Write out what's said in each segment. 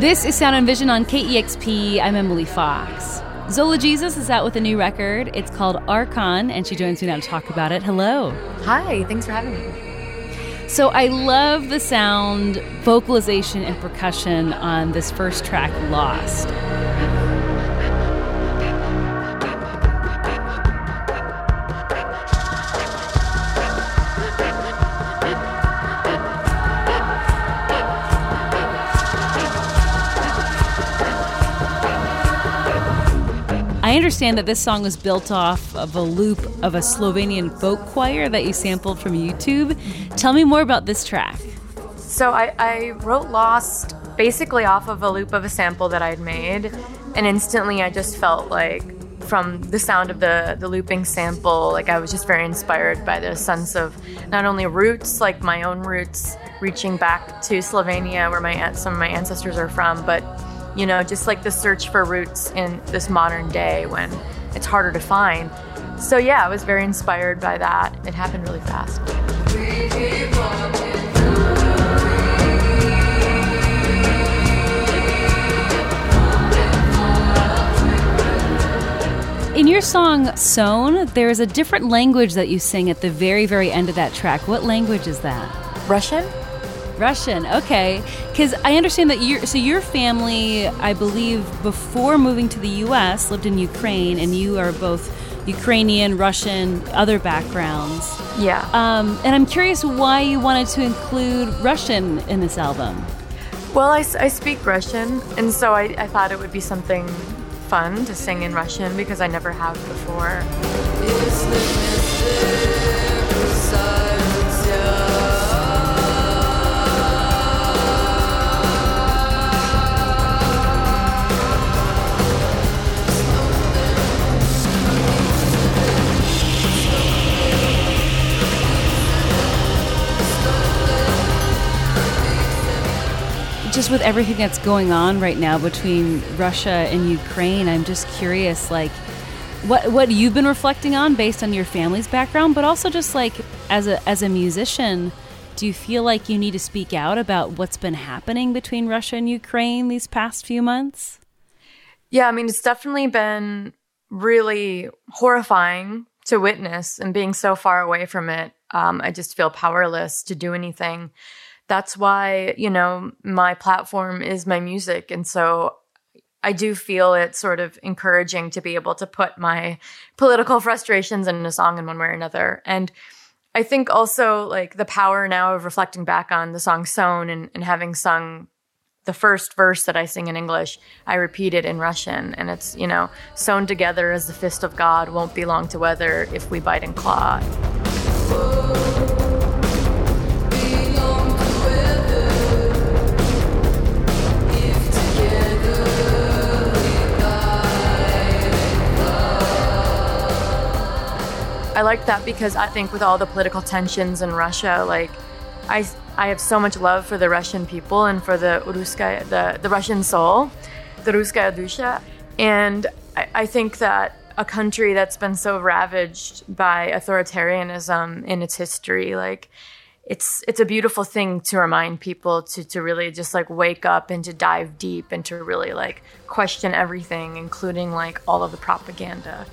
This is Sound and Vision on KEXP. I'm Emily Fox. Zola Jesus is out with a new record. It's called Arkhon, and she joins me now to talk about it. Hello. Hi, thanks for having me. So I love the sound, vocalization, and percussion on this first track, Lost. I understand that this song was built off of a loop of a Slovenian folk choir that you sampled from YouTube. Tell me more about this track. So I, I wrote Lost basically off of a loop of a sample that I'd made, and instantly I just felt like from the sound of the the looping sample, like I was just very inspired by the sense of not only roots, like my own roots, reaching back to Slovenia, where my some of my ancestors are from, but you know, just like the search for roots in this modern day when it's harder to find. So, yeah, I was very inspired by that. It happened really fast. In your song Sewn, there's a different language that you sing at the very, very end of that track. What language is that? Russian? Russian, okay. Because I understand that your so your family, I believe, before moving to the U.S., lived in Ukraine, and you are both Ukrainian, Russian, other backgrounds. Yeah. Um, and I'm curious why you wanted to include Russian in this album. Well, I, I speak Russian, and so I, I thought it would be something fun to sing in Russian because I never have before. Just with everything that's going on right now between Russia and Ukraine, I'm just curious, like, what what you've been reflecting on based on your family's background, but also just like as a as a musician, do you feel like you need to speak out about what's been happening between Russia and Ukraine these past few months? Yeah, I mean, it's definitely been really horrifying to witness, and being so far away from it, um, I just feel powerless to do anything that's why, you know, my platform is my music. And so I do feel it sort of encouraging to be able to put my political frustrations in a song in one way or another. And I think also like the power now of reflecting back on the song Sewn and, and having sung the first verse that I sing in English, I repeat it in Russian. And it's, you know, sewn together as the fist of God won't be long to weather if we bite and claw. I like that because I think with all the political tensions in Russia, like I, I have so much love for the Russian people and for the Ruskaya, the, the Russian soul, the Ruskaya dusha. And I, I think that a country that's been so ravaged by authoritarianism in its history, like it's it's a beautiful thing to remind people to to really just like wake up and to dive deep and to really like question everything, including like all of the propaganda.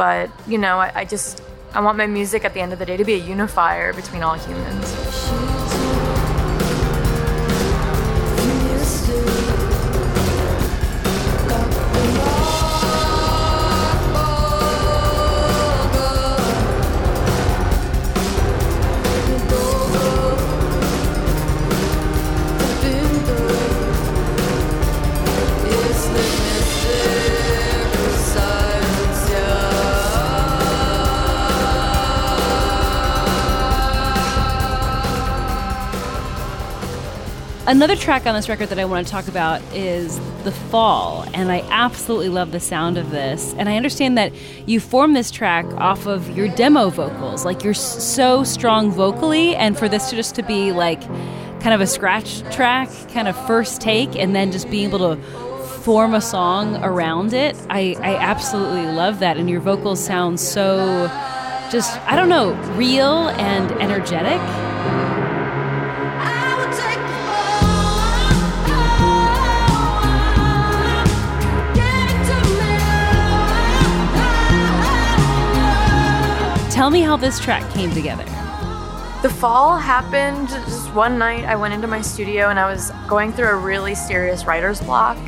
But you know, I, I just I want my music at the end of the day to be a unifier between all humans. Another track on this record that I want to talk about is The Fall, and I absolutely love the sound of this. And I understand that you formed this track off of your demo vocals. Like you're so strong vocally, and for this to just to be like kind of a scratch track, kind of first take, and then just being able to form a song around it, I, I absolutely love that. And your vocals sound so just, I don't know, real and energetic. Tell me how this track came together. The fall happened just one night. I went into my studio and I was going through a really serious writer's block.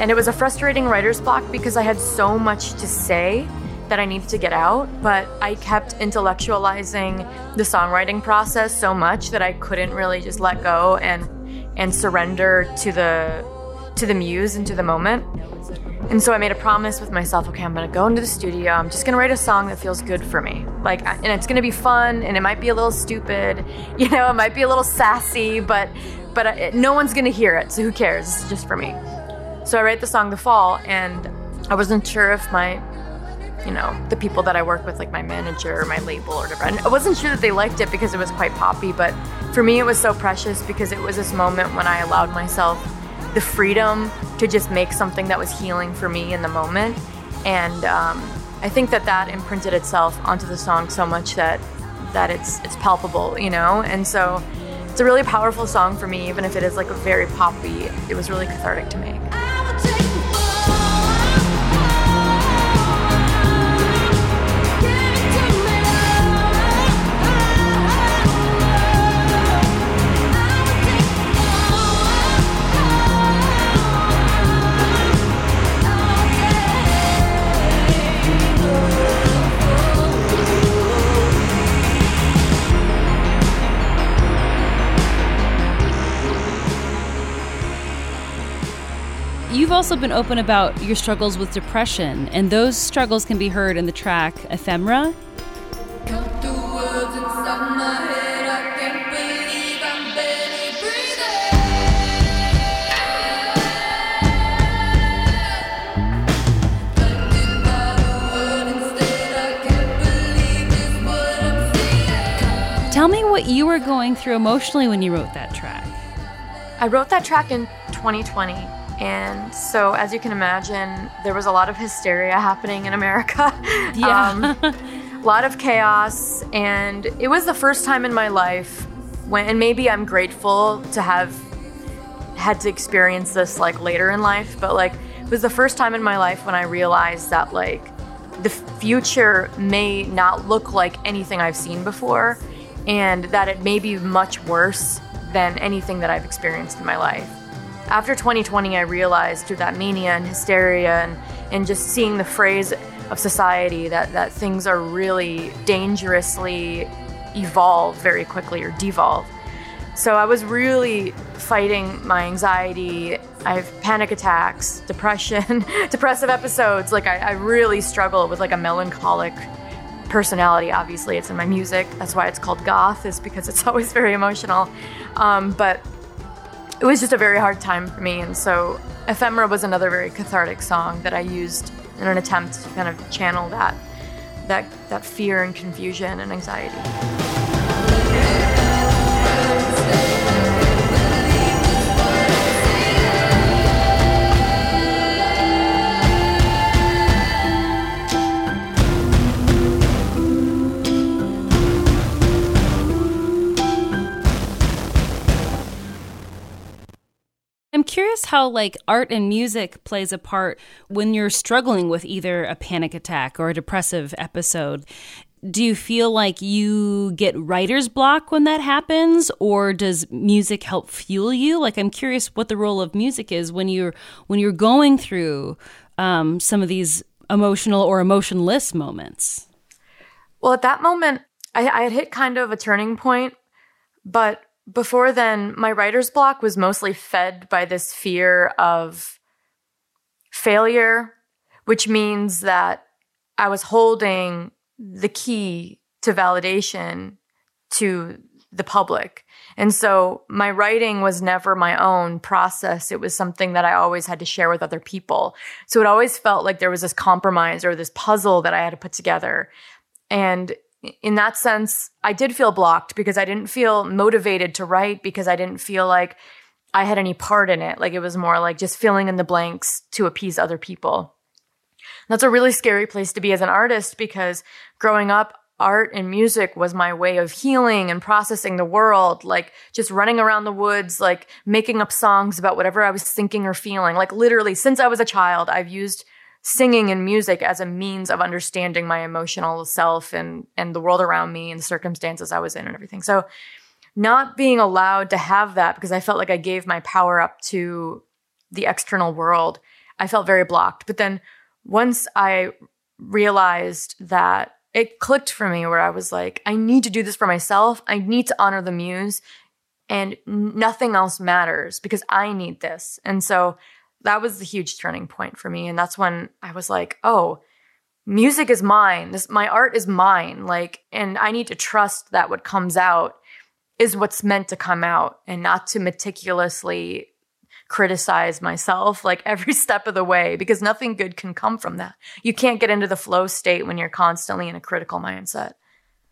And it was a frustrating writer's block because I had so much to say that I needed to get out, but I kept intellectualizing the songwriting process so much that I couldn't really just let go and and surrender to the to the muse and to the moment. And so I made a promise with myself, okay, I'm to go into the studio. I'm just to write a song that feels good for me. Like and it's to be fun and it might be a little stupid. You know, it might be a little sassy, but but uh, no one's to hear it. So who cares? Is just for me. So I write the song The Fall and I wasn't sure if my you know, the people that I work with, like my manager or my label or whatever. I wasn't sure that they liked it because it was quite poppy, but for me, it was so precious because it was this moment when I allowed myself the freedom to just make something that was healing for me in the moment. And um, I think that that imprinted itself onto the song so much that that it's it's palpable, you know. And so it's a really powerful song for me, even if it is like a very poppy. It was really cathartic to make. You've also been open about your struggles with depression, and those struggles can be heard in the track Ephemera. Tell me what you were going through emotionally when you wrote that track. I wrote that track in 2020. And so, as you can imagine, there was a lot of hysteria happening in America. Yeah. um, a lot of chaos. And it was the first time in my life when, and maybe I'm grateful to have had to experience this like later in life, but like it was the first time in my life when I realized that like the future may not look like anything I've seen before and that it may be much worse than anything that I've experienced in my life. After 2020, I realized through that mania and hysteria and, and just seeing the phrase of society that, that things are really dangerously evolve very quickly or devolve. So I was really fighting my anxiety. I have panic attacks, depression, depressive episodes. Like I, I really struggle with like a melancholic personality. Obviously, it's in my music. That's why it's called goth, is because it's always very emotional. Um, but it was just a very hard time for me. And so Ephemera was another very cathartic song that I used in an attempt to kind of channel that that that fear and confusion and anxiety. How like art and music plays a part when you're struggling with either a panic attack or a depressive episode. Do you feel like you get writer's block when that happens or does music help fuel you? Like I'm curious what the role of music is when you're when you're going through um, some of these emotional or emotionless moments. Well, at that moment, I, I had hit kind of a turning point, but before then, my writer's block was mostly fed by this fear of failure, which means that I was holding the key to validation to the public. And so my writing was never my own process. It was something that I always had to share with other people. So it always felt like there was this compromise or this puzzle that I had to put together. And in that sense, I did feel blocked because I didn't feel motivated to write because I didn't feel like I had any part in it. Like it was more like just filling in the blanks to appease other people. That's a really scary place to be as an artist because growing up, art and music was my way of healing and processing the world, like just running around the woods, like making up songs about whatever I was thinking or feeling. Like literally, since I was a child, I've used singing and music as a means of understanding my emotional self and and the world around me and the circumstances I was in and everything. So not being allowed to have that because I felt like I gave my power up to the external world, I felt very blocked. But then once I realized that it clicked for me where I was like, I need to do this for myself. I need to honor the muse and nothing else matters because I need this. And so that was the huge turning point for me. And that's when I was like, oh, music is mine. This my art is mine. Like, and I need to trust that what comes out is what's meant to come out and not to meticulously criticize myself like every step of the way because nothing good can come from that. You can't get into the flow state when you're constantly in a critical mindset.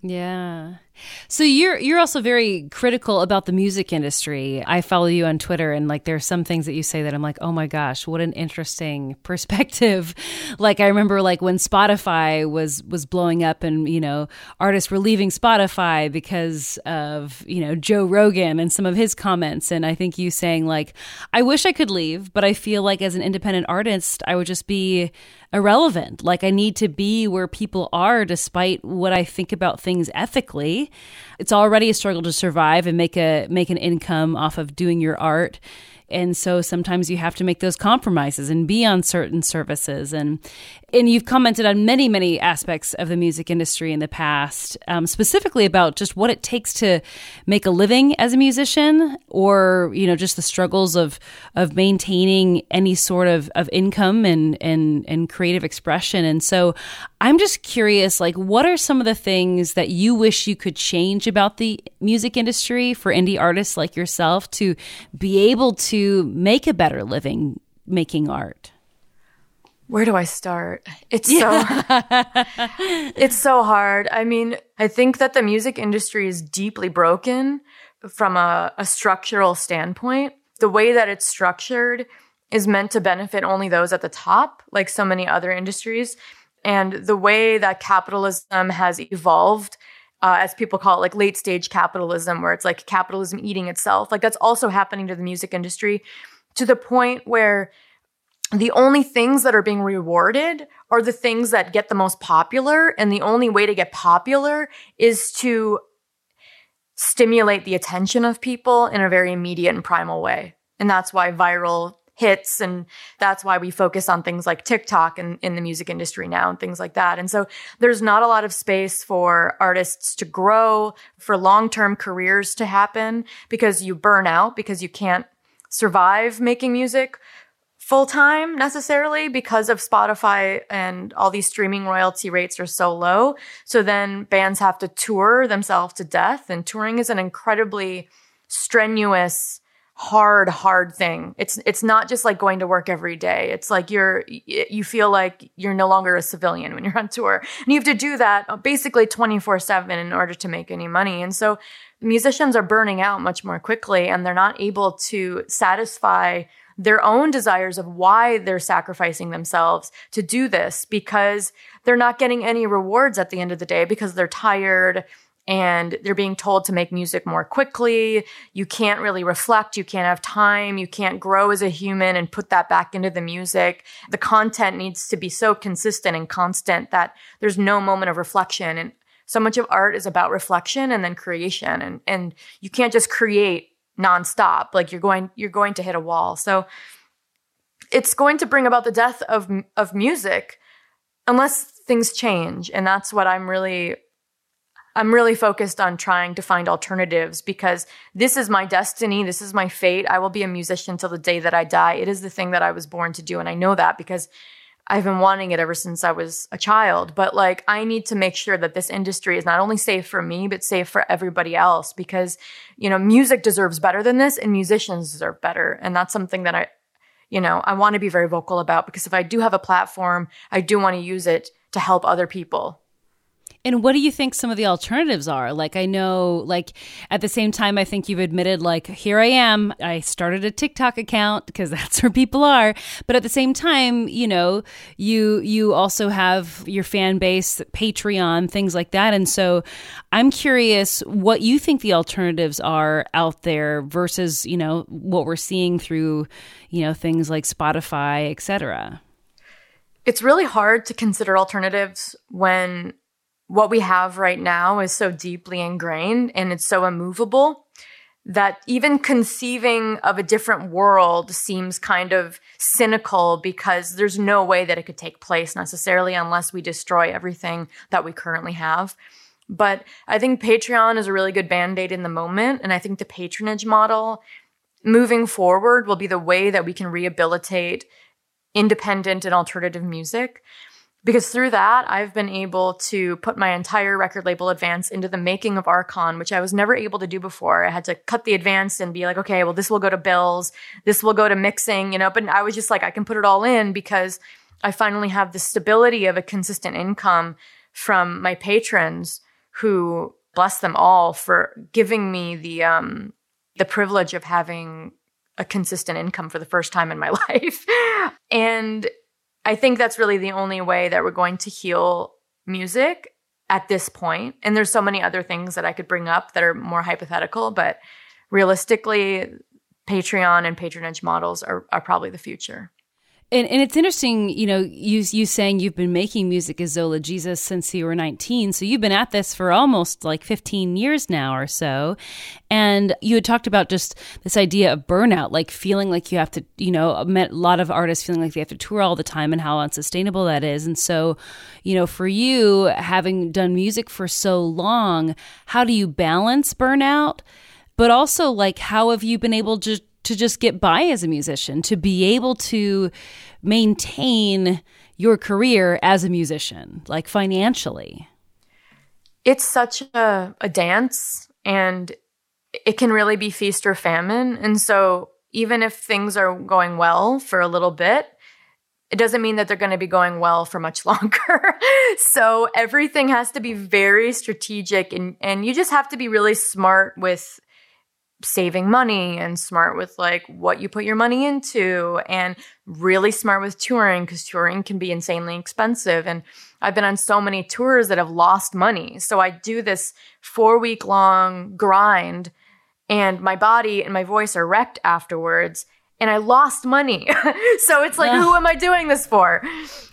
Yeah. So you're you're also very critical about the music industry. I follow you on Twitter and like there are some things that you say that I'm like, "Oh my gosh, what an interesting perspective." like I remember like when Spotify was was blowing up and, you know, artists were leaving Spotify because of, you know, Joe Rogan and some of his comments and I think you saying like, "I wish I could leave, but I feel like as an independent artist, I would just be irrelevant. Like I need to be where people are despite what I think about things ethically." It's already a struggle to survive and make a make an income off of doing your art. And so sometimes you have to make those compromises and be on certain services. And and you've commented on many many aspects of the music industry in the past um, specifically about just what it takes to make a living as a musician or you know just the struggles of of maintaining any sort of, of income and, and and creative expression and so i'm just curious like what are some of the things that you wish you could change about the music industry for indie artists like yourself to be able to make a better living making art where do I start? It's yeah. so it's so hard. I mean, I think that the music industry is deeply broken from a, a structural standpoint. The way that it's structured is meant to benefit only those at the top, like so many other industries. And the way that capitalism has evolved, uh, as people call it, like late stage capitalism, where it's like capitalism eating itself, like that's also happening to the music industry to the point where the only things that are being rewarded are the things that get the most popular. And the only way to get popular is to stimulate the attention of people in a very immediate and primal way. And that's why viral hits and that's why we focus on things like TikTok and in the music industry now and things like that. And so there's not a lot of space for artists to grow, for long-term careers to happen because you burn out because you can't survive making music full time necessarily because of Spotify and all these streaming royalty rates are so low. So then bands have to tour themselves to death and touring is an incredibly strenuous hard hard thing. It's it's not just like going to work every day. It's like you're you feel like you're no longer a civilian when you're on tour. And you have to do that uh, basically 24/7 in order to make any money. And so musicians are burning out much more quickly and they're not able to satisfy their own desires of why they're sacrificing themselves to do this because they're not getting any rewards at the end of the day because they're tired and they're being told to make music more quickly. You can't really reflect. You can't have time. You can't grow as a human and put that back into the music. The content needs to be so consistent and constant that there's no moment of reflection. And so much of art is about reflection and then creation. And, and you can't just create nonstop. Like you're going you're going to hit a wall. So it's going to bring about the death of of music unless things change and that's what I'm really I'm really focused on trying to find alternatives because this is my destiny. This is my fate. I will be a musician till the day that I die. It is the thing that I was born to do. And I know that because I've been wanting it ever since I was a child. But like, I need to make sure that this industry is not only safe for me, but safe for everybody else because, you know, music deserves better than this and musicians deserve better. And that's something that I, you know, I want to be very vocal about because if I do have a platform, I do want to use it to help other people. And what do you think some of the alternatives are? Like, I know, like, at the same time, I think you've admitted, like, here I am. I started a TikTok account because that's where people are. But at the same time, you know, you you also have your fan base, Patreon, things like that. And so, I'm curious what you think the alternatives are out there versus, you know, what we're seeing through, you know, things like Spotify, etc. It's really hard to consider alternatives when what we have right now is so deeply ingrained and it's so immovable that even conceiving of a different world seems kind of cynical because there's no way that it could take place necessarily unless we destroy everything that we currently have. But I think Patreon is a really good band aid in the moment. And I think the patronage model moving forward will be the way that we can rehabilitate independent and alternative music because through that i've been able to put my entire record label advance into the making of Arkhon which i was never able to do before. I had to cut the advance and be like okay well this will go to bills. This will go to mixing you know but i was just like i can put it all in because i finally have the stability of a consistent income from my patrons who bless them all for giving me the um the privilege of having a consistent income for the first time in my life. And I think that's really the only way that we're going to heal music at this point. And there's so many other things that I could bring up that are more hypothetical, but realistically, Patreon and patronage models are, are probably the future. And, and it's interesting, you know, you you saying you've been making music as Zola Jesus since you were 19. So you've been at this for almost like 15 years now or so. And you had talked about just this idea of burnout, like feeling like you have to, you know, a lot of artists feeling like they have to tour all the time and how unsustainable that is. And so, you know, for you, having done music for so long, how do you balance burnout? But also, like, how have you been able to to just get by as a musician, to be able to maintain your career as a musician, like financially? It's such a, a dance and it can really be feast or famine. And so, even if things are going well for a little bit, it doesn't mean that they're going to be going well for much longer. so everything has to be very strategic and, and you just have to be really smart with saving money and smart with like what you put your money into and really smart with touring because touring can be insanely expensive. And I've been on so many tours that have lost money. So I do this four week long grind and my body and my voice are wrecked afterwards and I lost money. so it's like, yeah. who am I doing this for?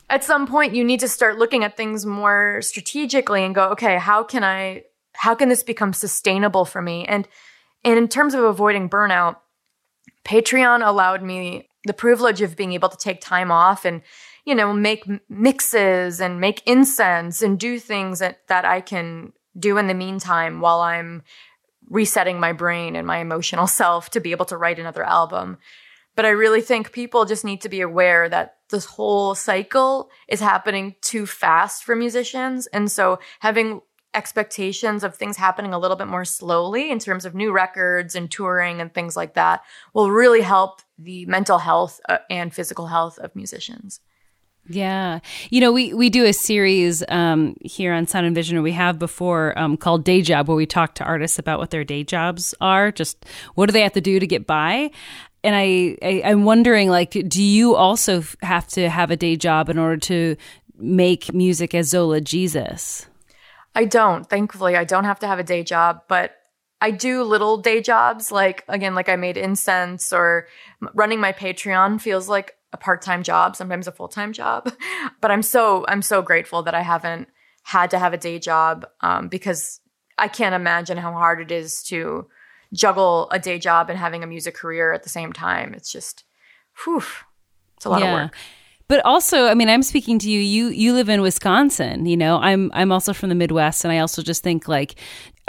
At some point, you need to start looking at things more strategically and go, okay, how can I, how can this become sustainable for me? And and in terms of avoiding burnout, Patreon allowed me the privilege of being able to take time off and, you know, make mixes and make incense and do things that, that I can do in the meantime while I'm resetting my brain and my emotional self to be able to write another album. But I really think people just need to be aware that this whole cycle is happening too fast for musicians. And so having expectations of things happening a little bit more slowly in terms of new records and touring and things like that will really help the mental health uh, and physical health of musicians. Yeah. You know, we, we do a series um, here on Sound and Vision, or we have before, um, called Day Job, where we talk to artists about what their day jobs are. Just what do they have to do to get by? And I, I I'm wondering, like, do you also have to have a day job in order to make music as Zola Jesus? I don't. Thankfully, I don't have to have a day job, but I do little day jobs like again like I made incense or running my Patreon feels like a part-time job, sometimes a full-time job. but I'm so I'm so grateful that I haven't had to have a day job um, because I can't imagine how hard it is to juggle a day job and having a music career at the same time. It's just whew, it's a lot yeah. of work but also i mean i'm speaking to you you you live in wisconsin you know i'm i'm also from the midwest and i also just think like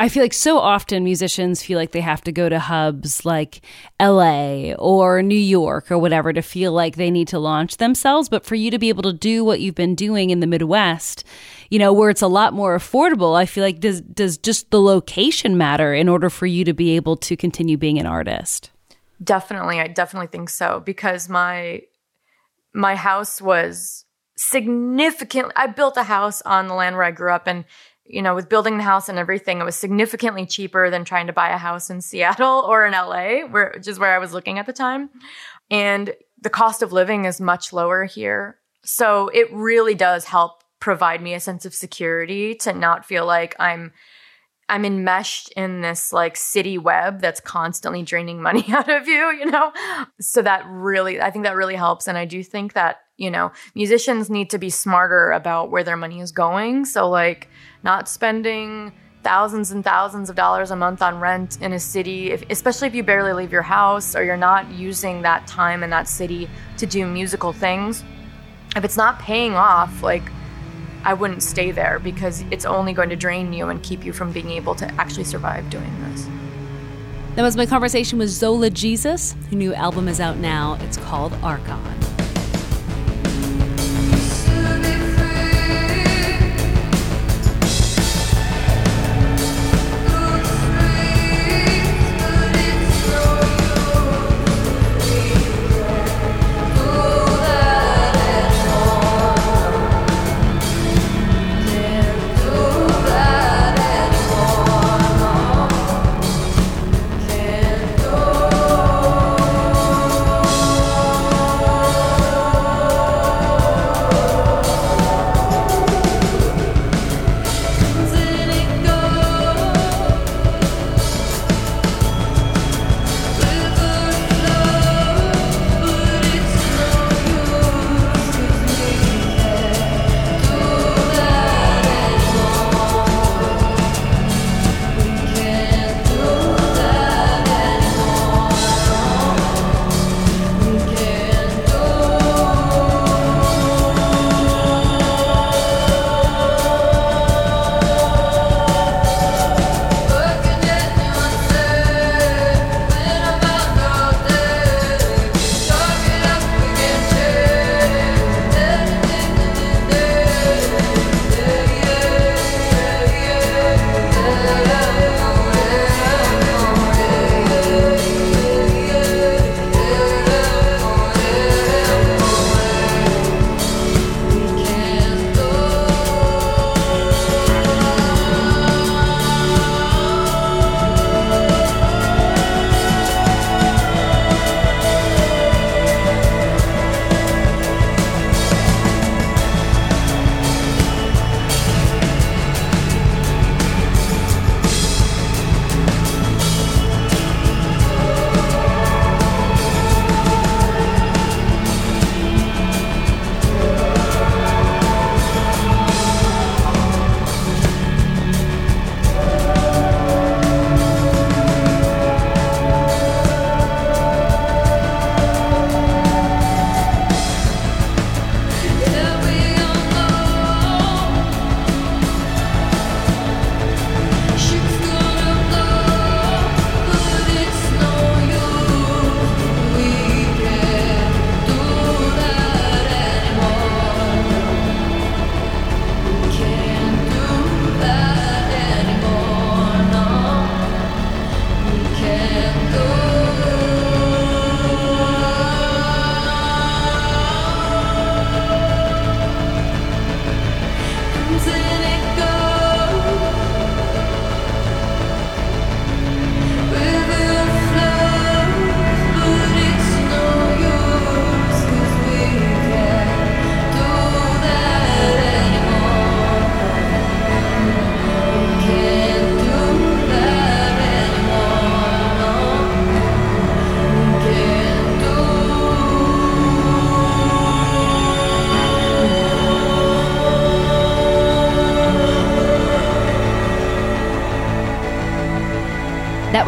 I feel like so often musicians feel like they have to go to hubs like LA or New York or whatever to feel like they need to launch themselves. But for you to be able to do what you've been doing in the Midwest, you know, where it's a lot more affordable, I feel like does does just the location matter in order for you to be able to continue being an artist? Definitely, I definitely think so because my my house was significantly I built a house on the land where I grew up and you know with building the house and everything it was significantly cheaper than trying to buy a house in Seattle or in LA where which is where I was looking at the time. And the cost of living is much lower here. So it really does help provide me a sense of security to not feel like I'm I'm enmeshed in this like city web that's constantly draining money out of you, you know? So that really, I think that really helps. And I do think that, you know, musicians need to be smarter about where their money is going. So, like, not spending thousands and thousands of dollars a month on rent in a city, if, especially if you barely leave your house or you're not using that time in that city to do musical things. If it's not paying off, like, I wouldn't stay there because it's only going to drain you and keep you from being able to actually survive doing this. That was my conversation with Zola Jesus. Her new album is out now. It's called Arkhon.